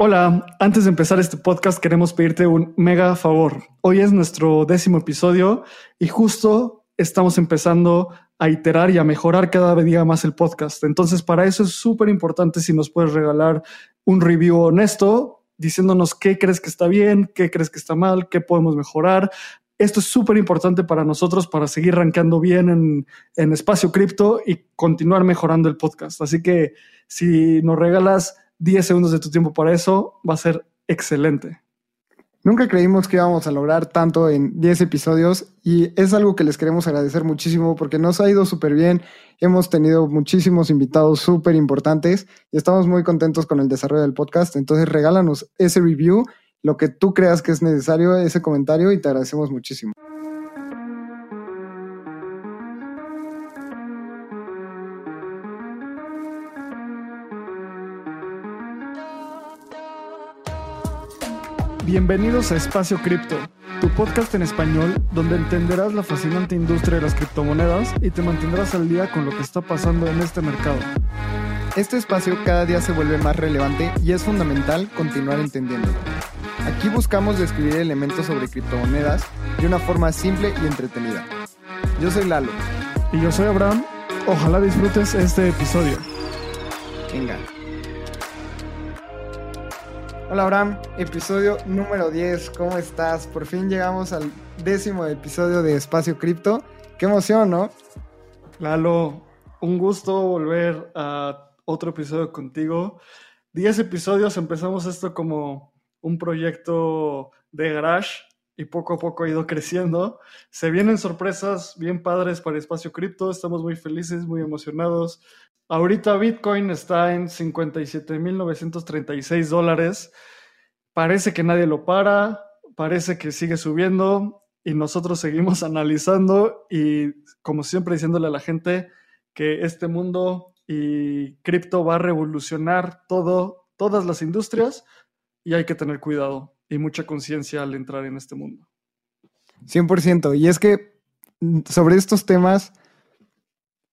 Hola, antes de empezar este podcast queremos pedirte un mega favor. Hoy es nuestro décimo episodio y justo estamos empezando a iterar y a mejorar cada día más el podcast. Entonces, para eso es súper importante si nos puedes regalar un review honesto diciéndonos qué crees que está bien, qué crees que está mal, qué podemos mejorar. Esto es súper importante para nosotros para seguir rankeando bien en, en espacio cripto y continuar mejorando el podcast. Así que si nos regalas 10 segundos de tu tiempo para eso, va a ser excelente. Nunca creímos que íbamos a lograr tanto en 10 episodios y es algo que les queremos agradecer muchísimo porque nos ha ido súper bien. Hemos tenido muchísimos invitados súper importantes y estamos muy contentos con el desarrollo del podcast. Entonces regálanos ese review, lo que tú creas que es necesario, ese comentario y te agradecemos muchísimo. Bienvenidos a Espacio Cripto, tu podcast en español donde entenderás la fascinante industria de las criptomonedas y te mantendrás al día con lo que está pasando en este mercado. Este espacio cada día se vuelve más relevante y es fundamental continuar entendiéndolo. Aquí buscamos describir elementos sobre criptomonedas de una forma simple y entretenida. Yo soy Lalo. Y yo soy Abraham. Ojalá disfrutes este episodio. Venga. Hola Abraham, episodio número 10, ¿cómo estás? Por fin llegamos al décimo episodio de Espacio Cripto. Qué emoción, ¿no? Lalo, un gusto volver a otro episodio contigo. 10 episodios, empezamos esto como un proyecto de garage y poco a poco ha ido creciendo. Se vienen sorpresas bien padres para Espacio Cripto, estamos muy felices, muy emocionados. Ahorita Bitcoin está en 57.936 dólares. Parece que nadie lo para, parece que sigue subiendo y nosotros seguimos analizando y como siempre diciéndole a la gente que este mundo y cripto va a revolucionar todo, todas las industrias y hay que tener cuidado y mucha conciencia al entrar en este mundo. 100%. Y es que mm, sobre estos temas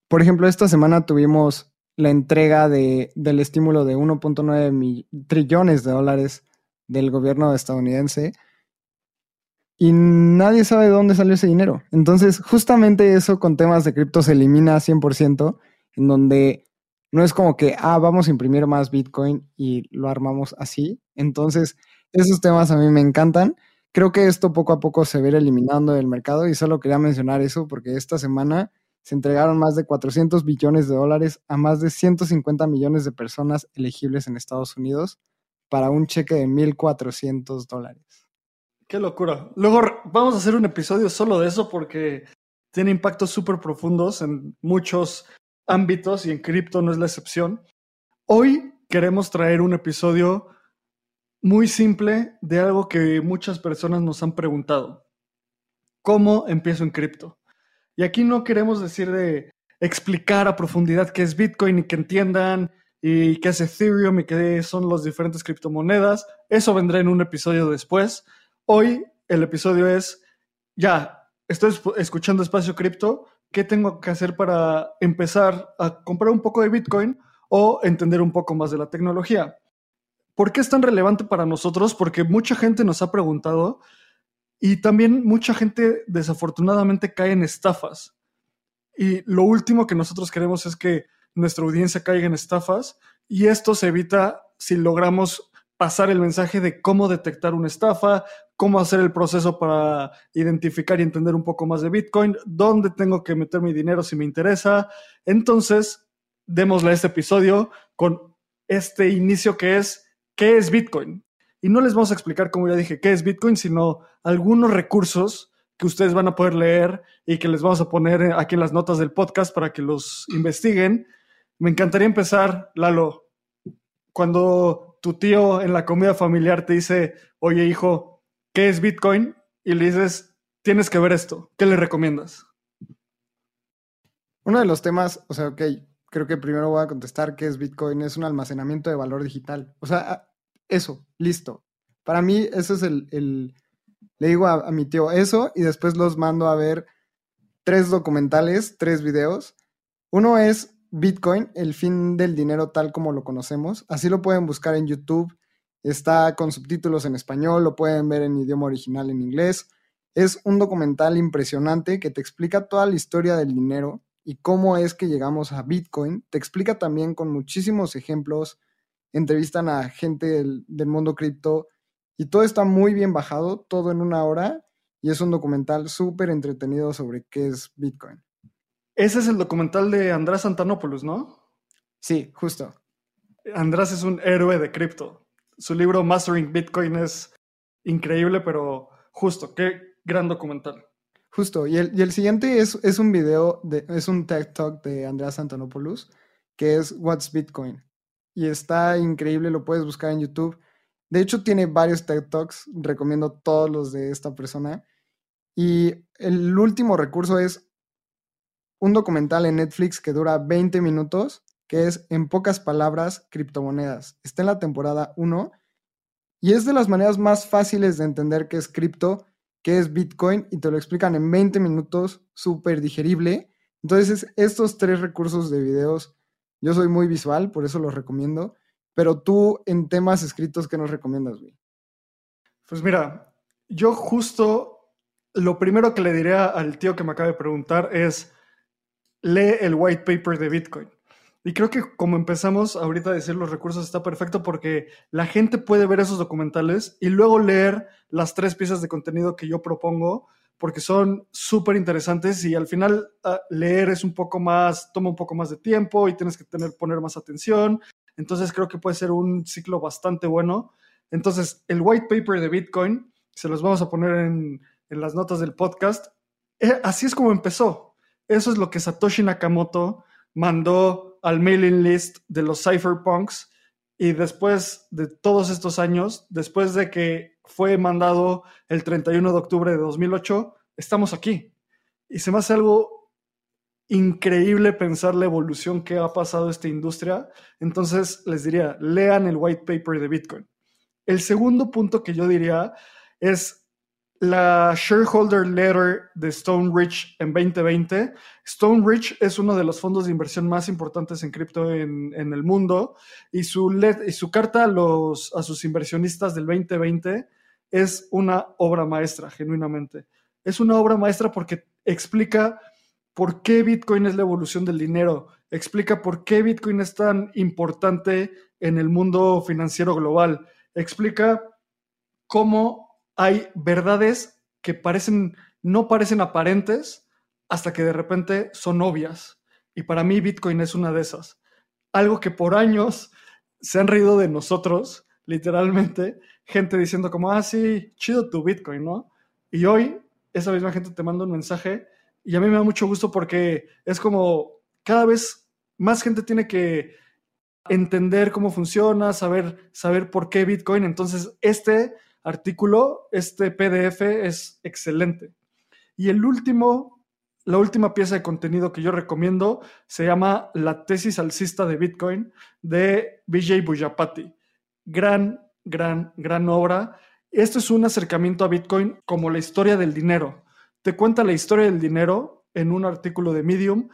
por ejemplo, esta semana tuvimos la entrega de, del estímulo de 1.9 trillones de dólares del gobierno estadounidense y nadie sabe de dónde salió ese dinero. Entonces, justamente eso con temas de cripto se elimina 100%, en donde no es como que, ah, vamos a imprimir más Bitcoin y lo armamos así. Entonces, esos temas a mí me encantan. Creo que esto poco a poco se ir eliminando del mercado y solo quería mencionar eso porque esta semana se entregaron más de 400 billones de dólares a más de 150 millones de personas elegibles en Estados Unidos para un cheque de 1.400 dólares. Qué locura. Luego vamos a hacer un episodio solo de eso porque tiene impactos súper profundos en muchos ámbitos y en cripto no es la excepción. Hoy queremos traer un episodio muy simple de algo que muchas personas nos han preguntado. ¿Cómo empiezo en cripto? Y aquí no queremos decir de explicar a profundidad qué es Bitcoin y que entiendan y qué es Ethereum y qué son las diferentes criptomonedas. Eso vendrá en un episodio después. Hoy el episodio es, ya, estoy escuchando Espacio Cripto, ¿qué tengo que hacer para empezar a comprar un poco de Bitcoin o entender un poco más de la tecnología? ¿Por qué es tan relevante para nosotros? Porque mucha gente nos ha preguntado y también mucha gente desafortunadamente cae en estafas. Y lo último que nosotros queremos es que nuestra audiencia caiga en estafas y esto se evita si logramos pasar el mensaje de cómo detectar una estafa, cómo hacer el proceso para identificar y entender un poco más de Bitcoin, dónde tengo que meter mi dinero si me interesa. Entonces, démosle a este episodio con este inicio que es, ¿qué es Bitcoin? Y no les vamos a explicar, como ya dije, qué es Bitcoin, sino algunos recursos que ustedes van a poder leer y que les vamos a poner aquí en las notas del podcast para que los investiguen. Me encantaría empezar, Lalo, cuando tu tío en la comida familiar te dice, oye hijo, ¿qué es Bitcoin? Y le dices, tienes que ver esto, ¿qué le recomiendas? Uno de los temas, o sea, ok, creo que primero voy a contestar qué es Bitcoin, es un almacenamiento de valor digital. O sea, eso, listo. Para mí, eso es el, le digo a, mi tío eso y después los mando a ver tres documentales, tres videos. Uno es Bitcoin, el fin del dinero tal como lo conocemos. Así lo pueden buscar en YouTube. Está con subtítulos en español, lo pueden ver en idioma original en inglés. Es un documental impresionante que te explica toda la historia del dinero y cómo es que llegamos a Bitcoin. Te explica también con muchísimos ejemplos, entrevistan a gente del, del mundo cripto y todo está muy bien bajado, todo en una hora y es un documental súper entretenido sobre qué es Bitcoin. Ese es el documental de Andrés Antanopoulos, ¿no? Sí, justo. Andrés es un héroe de cripto. Su libro Mastering Bitcoin es increíble, pero justo, qué gran documental. Justo, y el, siguiente es, es, un video, de, es un TED Talk de Andreas Antonopoulos, que es What's Bitcoin. Y está increíble, lo puedes buscar en YouTube. De hecho, tiene varios TED Talks, recomiendo todos los de esta persona. Y el último recurso es un documental en Netflix que dura 20 minutos, que es En pocas palabras, criptomonedas. Está en la temporada 1 y es de las maneras más fáciles de entender qué es cripto qué es Bitcoin y te lo explican en 20 minutos, súper digerible. Entonces, estos tres recursos de videos, yo soy muy visual, por eso los recomiendo. Pero tú, en temas escritos, ¿qué nos recomiendas, güey? Pues mira, yo justo lo primero que le diría al tío que me acaba de preguntar es, lee el white paper de Bitcoin. Y creo que como empezamos ahorita a decir los recursos está perfecto porque la gente puede ver esos documentales y luego leer las tres piezas de contenido que yo propongo porque son súper interesantes y al final ah, leer es un poco más, toma un poco más de tiempo y tienes que tener, poner más atención. Entonces creo que puede ser un ciclo bastante bueno. Entonces el white paper de Bitcoin, se los vamos a poner en, en las notas del podcast. Eh, así es como empezó. Eso es lo que Satoshi Nakamoto mandó al mailing list de los cypherpunks y después de todos estos años, después de que fue mandado el 31 de octubre de 2008, estamos aquí. Y se me hace algo increíble pensar la evolución que ha pasado esta industria. Entonces les diría, lean el white paper de Bitcoin. El segundo punto que yo diría es la shareholder letter de Stone Ridge en 2020. Stone Ridge es uno de los fondos de inversión más importantes en cripto en, el mundo y su, carta a, los, a sus inversionistas del 2020 es una obra maestra, genuinamente. Es una obra maestra porque explica por qué Bitcoin es la evolución del dinero, explica por qué Bitcoin es tan importante en el mundo financiero global, explica cómo hay verdades que parecen, no parecen aparentes hasta que de repente son obvias. Y para mí Bitcoin es una de esas. Algo que por años se han reído de nosotros, literalmente, gente diciendo como, ah, sí, chido tu Bitcoin, ¿no? Y hoy esa misma gente te manda un mensaje y a mí me da mucho gusto porque es como cada vez más gente tiene que entender cómo funciona, saber, saber por qué Bitcoin. Entonces, este artículo, este PDF es excelente. Y el último, la última pieza de contenido que yo recomiendo se llama La tesis alcista de Bitcoin de Vijay Bujapati. Gran, gran, gran obra. Esto es un acercamiento a Bitcoin como la historia del dinero. Te cuenta la historia del dinero en un artículo de Medium.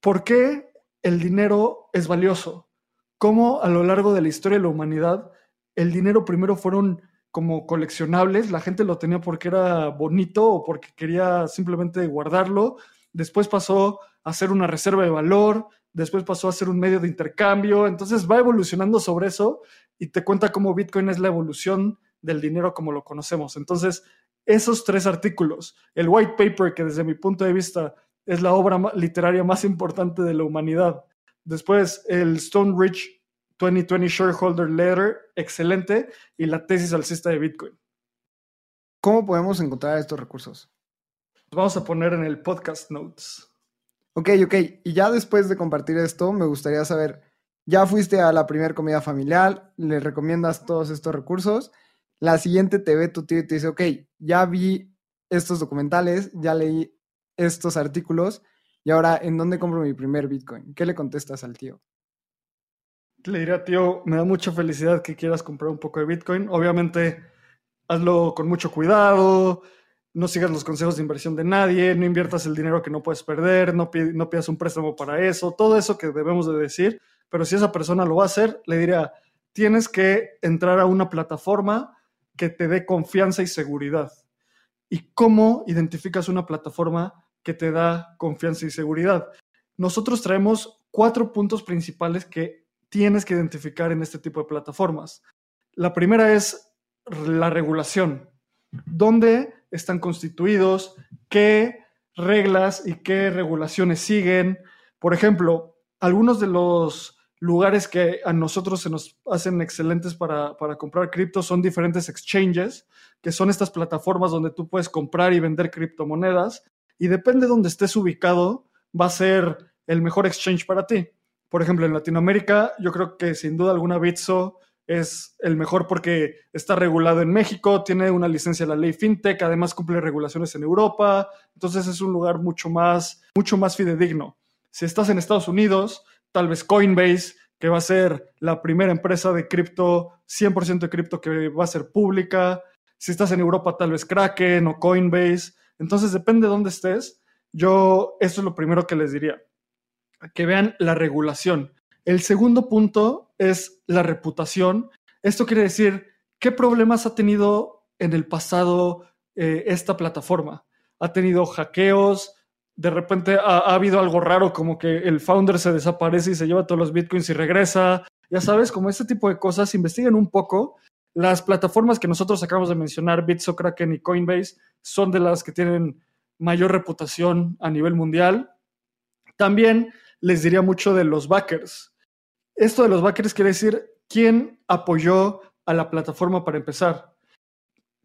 ¿Por qué el dinero es valioso? Cómo a lo largo de la historia de la humanidad el dinero primero fueron como coleccionables, la gente lo tenía porque era bonito o porque quería simplemente guardarlo, después pasó a ser una reserva de valor, después pasó a ser un medio de intercambio, entonces va evolucionando sobre eso y te cuenta cómo Bitcoin es la evolución del dinero como lo conocemos. Entonces, esos tres artículos, el white paper que desde mi punto de vista es la obra literaria más importante de la humanidad, después el Stone Ridge 2020 Shareholder Letter, excelente, y la tesis alcista de Bitcoin. ¿Cómo podemos encontrar estos recursos? Los vamos a poner en el podcast notes. Ok, ok. Y ya después de compartir esto, me gustaría saber, ya fuiste a la primera comida familiar, le recomiendas todos estos recursos, la siguiente te ve tu tío y te dice, ok, ya vi estos documentales, ya leí estos artículos, y ahora, ¿en dónde compro mi primer Bitcoin? ¿Qué le contestas al tío? Le diría, tío, me da mucha felicidad que quieras comprar un poco de Bitcoin. Obviamente, hazlo con mucho cuidado, no sigas los consejos de inversión de nadie, no inviertas el dinero que no puedes perder, no, no pidas un préstamo para eso, todo eso que debemos de decir. Pero si esa persona lo va a hacer, le diría, tienes que entrar a una plataforma que te dé confianza y seguridad. ¿Y cómo identificas una plataforma que te da confianza y seguridad? Nosotros traemos cuatro puntos principales que tienes que identificar en este tipo de plataformas. La primera es la regulación. ¿Dónde están constituidos? ¿Qué reglas y qué regulaciones siguen? Por ejemplo, algunos de los lugares que a nosotros se nos hacen excelentes para, comprar cripto son diferentes exchanges, que son estas plataformas donde tú puedes comprar y vender criptomonedas y depende de donde estés ubicado, va a ser el mejor exchange para ti. Por ejemplo, en Latinoamérica, yo creo que sin duda alguna Bitso es el mejor porque está regulado en México, tiene una licencia de la ley FinTech, además cumple regulaciones en Europa, entonces es un lugar mucho más, mucho más fidedigno. Si estás en Estados Unidos, tal vez Coinbase, que va a ser la primera empresa de cripto, 100% de cripto que va a ser pública. Si estás en Europa, tal vez Kraken o Coinbase. Entonces, depende de dónde estés. Yo, eso es lo primero que les diría. Que vean la regulación. El segundo punto es la reputación. Esto quiere decir, ¿qué problemas ha tenido en el pasado eh, esta plataforma? ¿Ha tenido hackeos? de repente ha, habido algo raro, como que el founder se desaparece y se lleva todos los bitcoins y regresa. Ya sabes, como este tipo de cosas, investiguen un poco. Las plataformas que nosotros acabamos de mencionar, Bitso, Kraken y Coinbase, son de las que tienen mayor reputación a nivel mundial. También les diría mucho de los backers. Esto de los backers quiere decir quién apoyó a la plataforma para empezar.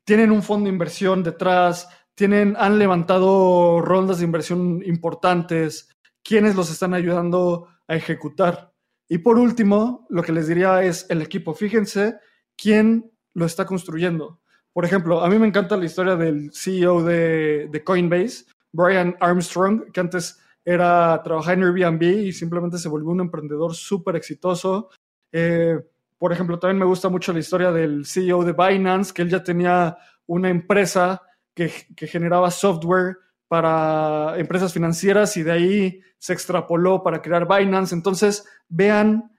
Tienen un fondo de inversión detrás, tienen, han levantado rondas de inversión importantes, quiénes los están ayudando a ejecutar. Y por último, lo que les diría es el equipo. Fíjense quién lo está construyendo. Por ejemplo, a mí me encanta la historia del CEO de, Coinbase, Brian Armstrong, que antes era trabajar en Airbnb y simplemente se volvió un emprendedor súper exitoso. Eh, por ejemplo, también me gusta mucho la historia del CEO de Binance, que él ya tenía una empresa que, generaba software para empresas financieras y de ahí se extrapoló para crear Binance. Entonces, vean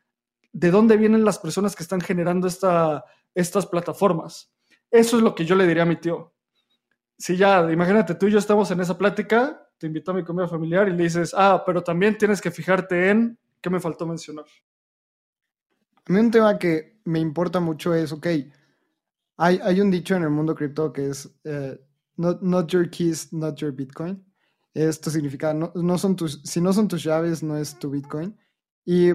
de dónde vienen las personas que están generando esta, estas plataformas. Eso es lo que yo le diría a mi tío. Si ya, imagínate, tú y yo estamos en esa plática, te invito a mi comida familiar y le dices, ah, pero también tienes que fijarte en qué me faltó mencionar. A mí un tema que me importa mucho es, ok, hay, un dicho en el mundo cripto que es, eh, Not, your keys, not your Bitcoin. Esto significa, no, son tus, si no son tus llaves, no es tu Bitcoin. Y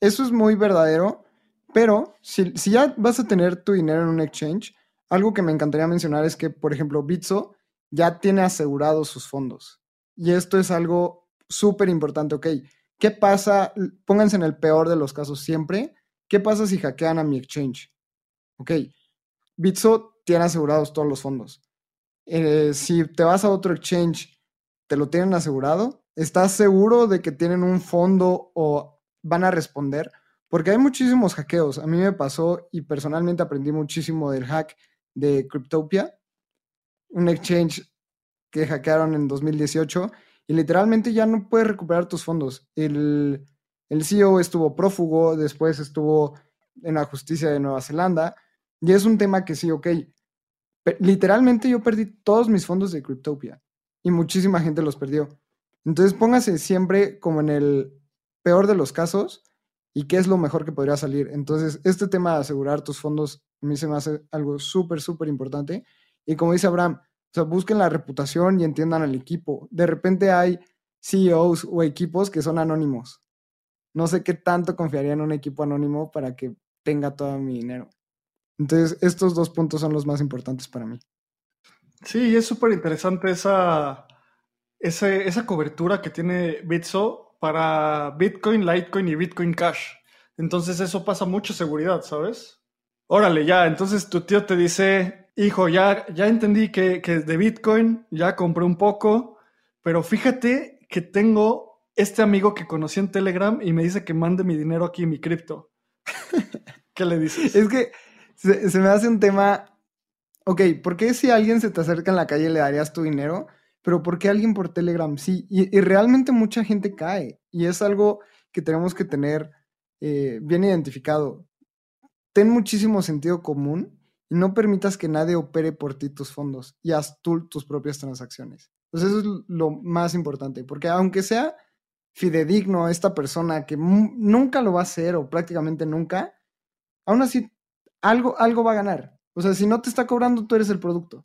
eso es muy verdadero, pero si, si ya vas a tener tu dinero en un exchange, algo que me encantaría mencionar es que, por ejemplo, Bitso ya tiene asegurados sus fondos. Y esto es algo súper importante, ¿ok? ¿Qué pasa? Pónganse en el peor de los casos siempre. ¿Qué pasa si hackean a mi exchange? Ok, Bitso tiene asegurados todos los fondos. Eh, si te vas a otro exchange, ¿te lo tienen asegurado? ¿Estás seguro de que tienen un fondo o van a responder? Porque hay muchísimos hackeos. A mí me pasó y personalmente aprendí muchísimo del hack de Cryptopia, un exchange que hackearon en 2018 y literalmente ya no puedes recuperar tus fondos. El, el CEO estuvo prófugo, después estuvo en la justicia de Nueva Zelanda y es un tema que sí, ok, literalmente yo perdí todos mis fondos de Cryptopia y muchísima gente los perdió. Entonces póngase siempre como en el peor de los casos y qué es lo mejor que podría salir. Entonces, este tema de asegurar tus fondos a mí se me hace algo súper, súper importante. Y como dice Abraham, o sea, busquen la reputación y entiendan al equipo. De repente hay CEOs o equipos que son anónimos. No sé qué tanto confiaría en un equipo anónimo para que tenga todo mi dinero. Entonces, estos dos puntos son los más importantes para mí. Sí, es súper interesante esa, esa, cobertura que tiene Bitso para Bitcoin, Litecoin y Bitcoin Cash. Entonces, eso pasa mucha seguridad, ¿sabes? Órale, ya, entonces tu tío te dice, hijo, ya, ya entendí que, que de Bitcoin, ya compré un poco, pero fíjate que tengo este amigo que conocí en Telegram y me dice que mande mi dinero aquí en mi cripto. ¿Qué le dices? Es que se, me hace un tema. Ok, ¿por qué si alguien se te acerca en la calle le darías tu dinero? Pero ¿por qué alguien por Telegram sí? Y, realmente mucha gente cae. Y es algo que tenemos que tener eh, bien identificado. ten muchísimo sentido común no permitas que nadie opere por ti tus fondos y haz tú tus propias transacciones. Entonces eso es lo más importante, porque aunque sea fidedigno esta persona que nunca lo va a hacer o prácticamente nunca, aún así algo, algo va a ganar. O sea, si no te está cobrando, tú eres el producto.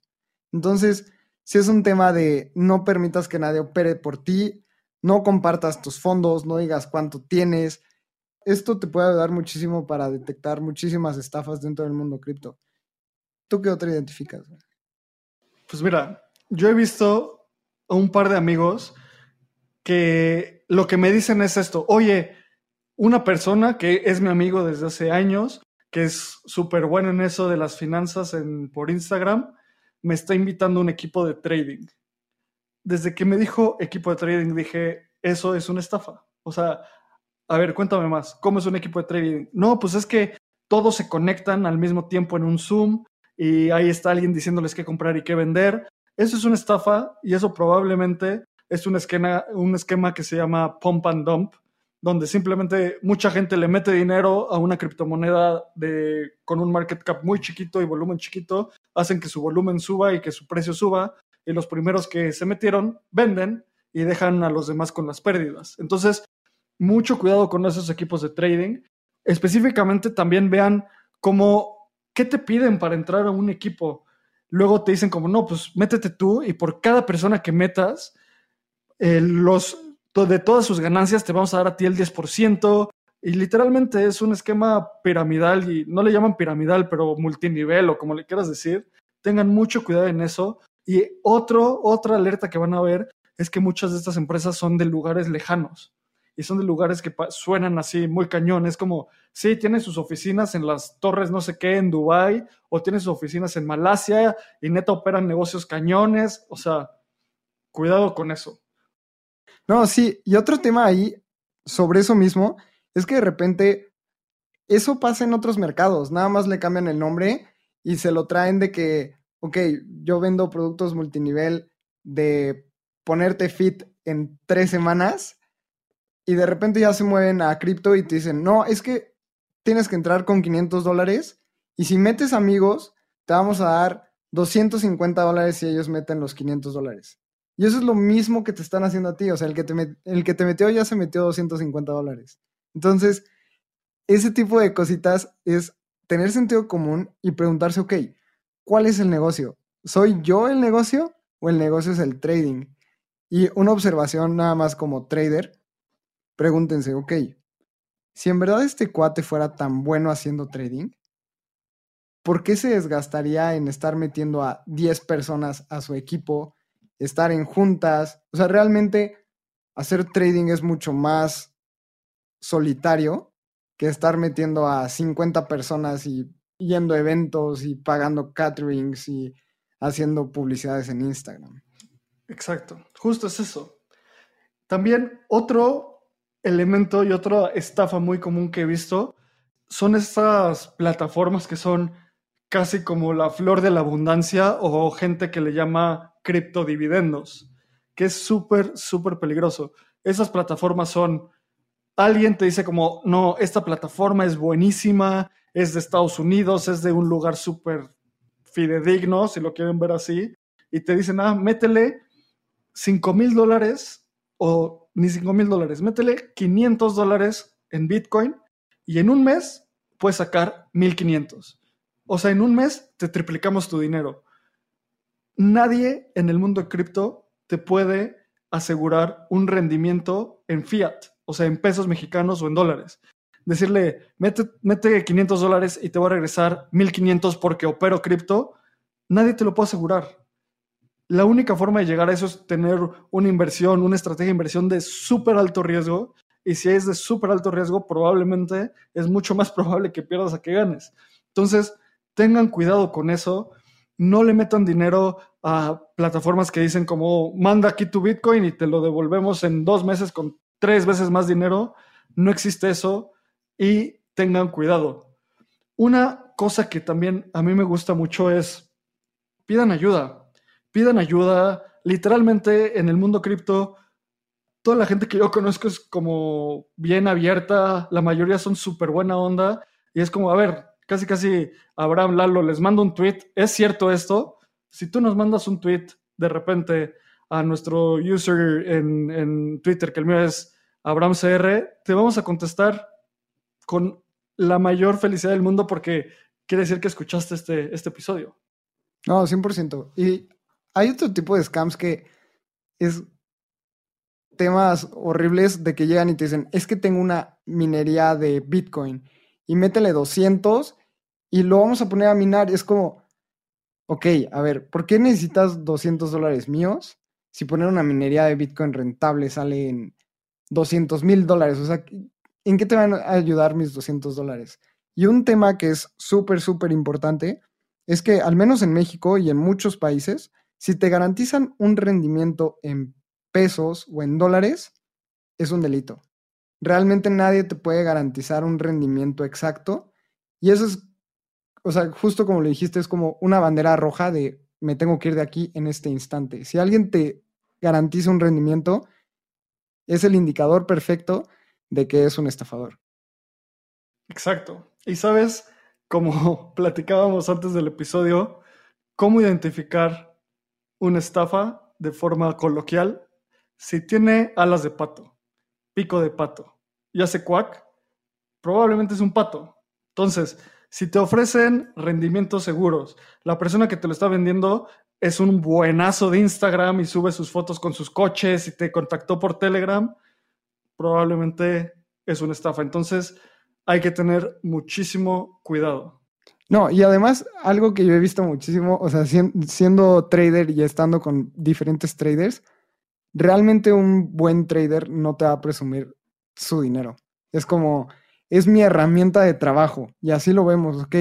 Entonces, si es un tema de no permitas que nadie opere por ti, no compartas tus fondos, no digas cuánto tienes. Esto te puede ayudar muchísimo para detectar muchísimas estafas dentro del mundo cripto. ¿Tú qué otra identificas? Pues mira, yo he visto a un par de amigos que lo que me dicen es esto, oye, una persona que es mi amigo desde hace años, que es súper bueno en eso de las finanzas por Instagram, me está invitando a un equipo de trading. Desde que me dijo equipo de trading, dije, eso es una estafa. O sea, a ver, cuéntame más, ¿cómo es un equipo de trading? No, pues es que todos se conectan al mismo tiempo en un Zoom y ahí está alguien diciéndoles qué comprar y qué vender. Eso es una estafa y eso probablemente es un esquema, un esquema que se llama pump and dump, donde simplemente mucha gente le mete dinero a una criptomoneda de, con un market cap muy chiquito y volumen chiquito, hacen que su volumen suba y que su precio suba, y los primeros que se metieron venden y dejan a los demás con las pérdidas. Entonces, mucho cuidado con esos equipos de trading. Específicamente también vean cómo, qué te piden para entrar a un equipo. Luego te dicen como, no, pues métete tú y por cada persona que metas, eh, los, de todas sus ganancias te vamos a dar a ti el 10%. Y literalmente es un esquema piramidal y no le llaman piramidal, pero multinivel o como le quieras decir. Tengan mucho cuidado en eso. Y otro, otra alerta que van a ver es que muchas de estas empresas son de lugares lejanos y son de lugares que suenan así muy cañón. Es como, sí, tienen sus oficinas en las torres no sé qué en Dubai o tienen sus oficinas en Malasia y neta operan negocios cañones. O sea, cuidado con eso. No, sí, y otro tema ahí sobre eso mismo es que de repente eso pasa en otros mercados, nada más le cambian el nombre y se lo traen de que, ok, yo vendo productos multinivel de ponerte fit en tres semanas y de repente ya se mueven a cripto y te dicen, no, es que tienes que entrar con 500 dólares y si metes amigos, te vamos a dar 250 dólares si ellos meten los 500 dólares. Y eso es lo mismo que te están haciendo a ti. O sea, el que te, el que te metió ya se metió 250 dólares. Entonces, ese tipo de cositas es tener sentido común y preguntarse, ok, ¿cuál es el negocio? ¿Soy yo el negocio o el negocio es el trading? Y una observación nada más como trader, pregúntense, ok, si en verdad este cuate fuera tan bueno haciendo trading, ¿por qué se desgastaría en estar metiendo a 10 personas a su equipo estar en juntas. O sea, realmente hacer trading es mucho más solitario que estar metiendo a 50 personas y yendo a eventos y pagando caterings y haciendo publicidades en Instagram. Exacto, justo es eso. También otro elemento y otra estafa muy común que he visto son estas plataformas que son casi como la flor de la abundancia o gente que le llama criptodividendos, que es súper, súper peligroso. Esas plataformas son, alguien te dice como, no, esta plataforma es buenísima, es de Estados Unidos, es de un lugar súper fidedigno, si lo quieren ver así, y te dicen, ah, métele 5 mil dólares o ni 5 mil dólares, métele 500 dólares en Bitcoin y en un mes puedes sacar 1500. O sea, en un mes te triplicamos tu dinero. Nadie en el mundo de cripto te puede asegurar un rendimiento en fiat, o sea, en pesos mexicanos o en dólares. Decirle, mete, mete 500 dólares y te voy a regresar 1500 porque opero cripto, nadie te lo puede asegurar. La única forma de llegar a eso es tener una inversión, una estrategia de inversión de súper alto riesgo. Y si es de súper alto riesgo, probablemente es mucho más probable que pierdas a que ganes. Entonces, tengan cuidado con eso. No le metan dinero a plataformas que dicen como manda aquí tu Bitcoin y te lo devolvemos en dos meses con tres veces más dinero. No existe eso y tengan cuidado. Una cosa que también a mí me gusta mucho es pidan ayuda. Pidan ayuda. Literalmente en el mundo cripto, toda la gente que yo conozco es como bien abierta. La mayoría son súper buena onda. Y es como, a ver, casi casi Abraham Lalo les mando un tweet, ¿es cierto esto? Si tú nos mandas un tweet de repente a nuestro user en, en Twitter, que el mío es AbrahamCR, te vamos a contestar con la mayor felicidad del mundo porque quiere decir que escuchaste este, este episodio. No, 100%. Y hay otro tipo de scams que es temas horribles de que llegan y te dicen, es que tengo una minería de Bitcoin y métele 200 y lo vamos a poner a minar. Es como, ok, a ver, ¿por qué necesitas 200 dólares míos si poner una minería de Bitcoin rentable sale en 200 mil dólares? O sea, ¿en qué te van a ayudar mis 200 dólares? Y un tema que es súper, súper importante es que al menos en México y en muchos países, si te garantizan un rendimiento en pesos o en dólares, es un delito. Realmente nadie te puede garantizar un rendimiento exacto. Y eso es, o sea, justo como le dijiste, es como una bandera roja de me tengo que ir de aquí en este instante. Si alguien te garantiza un rendimiento, es el indicador perfecto de que es un estafador. Exacto. Y sabes, como platicábamos antes del episodio, cómo identificar una estafa de forma coloquial si tiene alas de pato, pico de pato y hace cuac, probablemente es un pato. Entonces, si te ofrecen rendimientos seguros, la persona que te lo está vendiendo es un buenazo de Instagram y sube sus fotos con sus coches y te contactó por Telegram, probablemente es una estafa. Entonces, hay que tener muchísimo cuidado. No, y además, algo que yo he visto muchísimo, o sea, siendo trader y estando con diferentes traders, realmente un buen trader no te va a presumir su dinero. Es como, es mi herramienta de trabajo y así lo vemos, ok,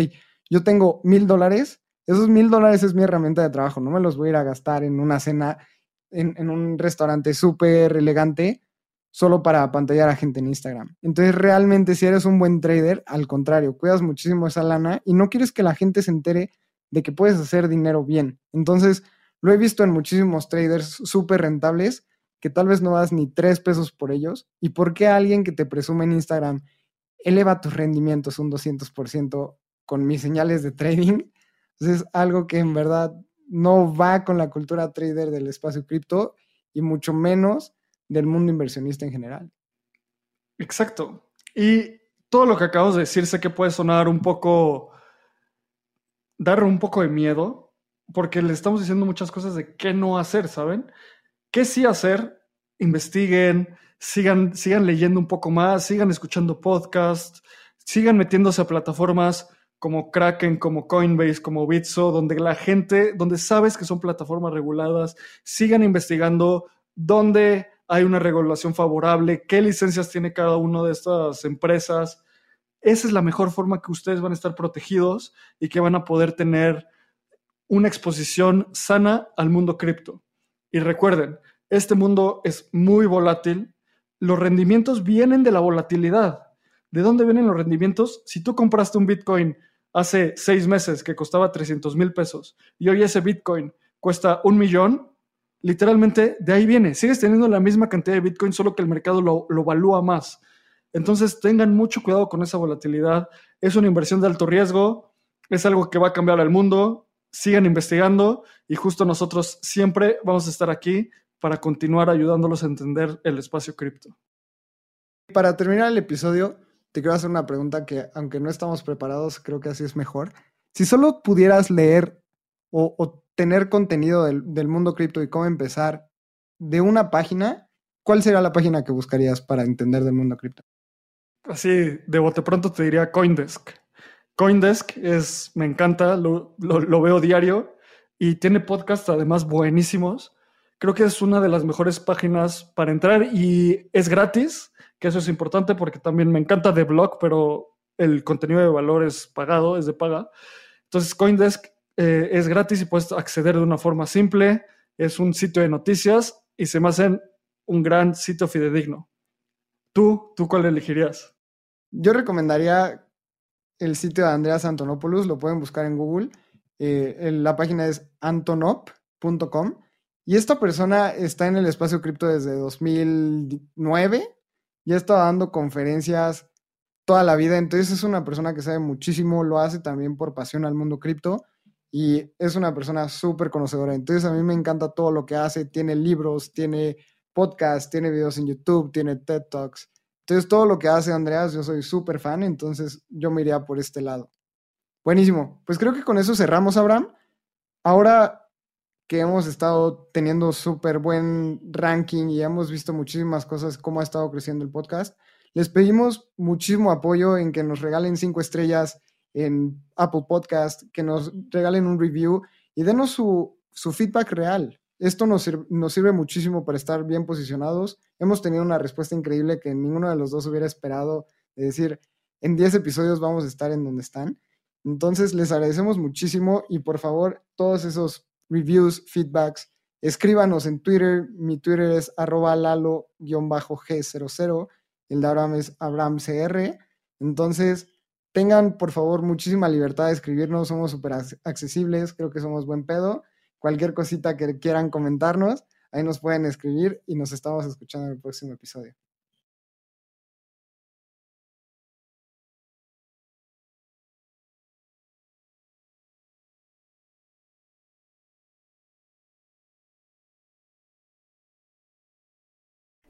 yo tengo mil dólares, esos mil dólares es mi herramienta de trabajo, no me los voy a ir a gastar en una cena, en, en un restaurante súper elegante, solo para pantallar a gente en Instagram. Entonces, realmente, si eres un buen trader, al contrario, cuidas muchísimo esa lana y no quieres que la gente se entere de que puedes hacer dinero bien. Entonces, lo he visto en muchísimos traders súper rentables que tal vez no das ni tres pesos por ellos. ¿Y por qué alguien que te presume en Instagram eleva tus rendimientos un 200% con mis señales de trading? Entonces es algo que en verdad no va con la cultura trader del espacio cripto y mucho menos del mundo inversionista en general. Exacto. Y todo lo que acabas de decir sé que puede sonar un poco, dar un poco de miedo, porque le estamos diciendo muchas cosas de qué no hacer, ¿saben? ¿Qué sí hacer? Investiguen, sigan, sigan leyendo un poco más, sigan escuchando podcasts, sigan metiéndose a plataformas como Kraken, como Coinbase, como Bitso, donde la gente, donde sabes que son plataformas reguladas, sigan investigando dónde hay una regulación favorable, qué licencias tiene cada una de estas empresas. Esa es la mejor forma que ustedes van a estar protegidos y que van a poder tener una exposición sana al mundo cripto. Y recuerden, este mundo es muy volátil. Los rendimientos vienen de la volatilidad. ¿De dónde vienen los rendimientos? Si tú compraste un Bitcoin hace seis meses que costaba 300 mil pesos y hoy ese Bitcoin cuesta un millón, literalmente de ahí viene. Sigues teniendo la misma cantidad de Bitcoin, solo que el mercado lo, lo valúa más. Entonces tengan mucho cuidado con esa volatilidad. Es una inversión de alto riesgo, es algo que va a cambiar al mundo sigan investigando y justo nosotros siempre vamos a estar aquí para continuar ayudándolos a entender el espacio cripto. Para terminar el episodio, te quiero hacer una pregunta que, aunque no estamos preparados, creo que así es mejor. Si solo pudieras leer o, tener contenido del, del mundo cripto y cómo empezar de una página, ¿cuál sería la página que buscarías para entender del mundo cripto? Así, de bote pronto te diría Coindesk. Coindesk es, me encanta, lo, veo diario y tiene podcasts además buenísimos. Creo que es una de las mejores páginas para entrar y es gratis, que eso es importante porque también me encanta de blog, pero el contenido de valor es pagado, es de paga. Entonces Coindesk eh, es gratis y puedes acceder de una forma simple. Es un sitio de noticias y se me hacen un gran sitio fidedigno. ¿Tú, tú cuál elegirías? Yo recomendaría el sitio de Andreas Antonopoulos, lo pueden buscar en Google. Eh, la página es antonop.com. Y esta persona está en el espacio cripto desde 2009. Ya estado dando conferencias toda la vida. Entonces es una persona que sabe muchísimo, lo hace también por pasión al mundo cripto y es una persona súper conocedora. Entonces a mí me encanta todo lo que hace. Tiene libros, tiene podcast, tiene videos en YouTube, tiene TED Talks. Entonces todo lo que hace Andreas, yo soy súper fan, entonces yo me iría por este lado. Buenísimo. Pues creo que con eso cerramos, Abraham. Ahora que hemos estado teniendo súper buen ranking y hemos visto muchísimas cosas, cómo ha estado creciendo el podcast, les pedimos muchísimo apoyo en que nos regalen cinco estrellas en Apple Podcast, que nos regalen un review y denos su, feedback real. Esto nos, nos sirve muchísimo para estar bien posicionados. Hemos tenido una respuesta increíble que ninguno de los dos hubiera esperado, de decir, en 10 episodios vamos a estar en donde están. Entonces, les agradecemos muchísimo y por favor, todos esos reviews, feedbacks, escríbanos en Twitter. Mi Twitter es arroba lalo-g00 el de Abraham es Abraham CR. Entonces, tengan por favor muchísima libertad de escribirnos, somos súper accesibles, creo que somos buen pedo. Cualquier cosita que quieran comentarnos, ahí nos pueden escribir y nos estamos escuchando en el próximo episodio.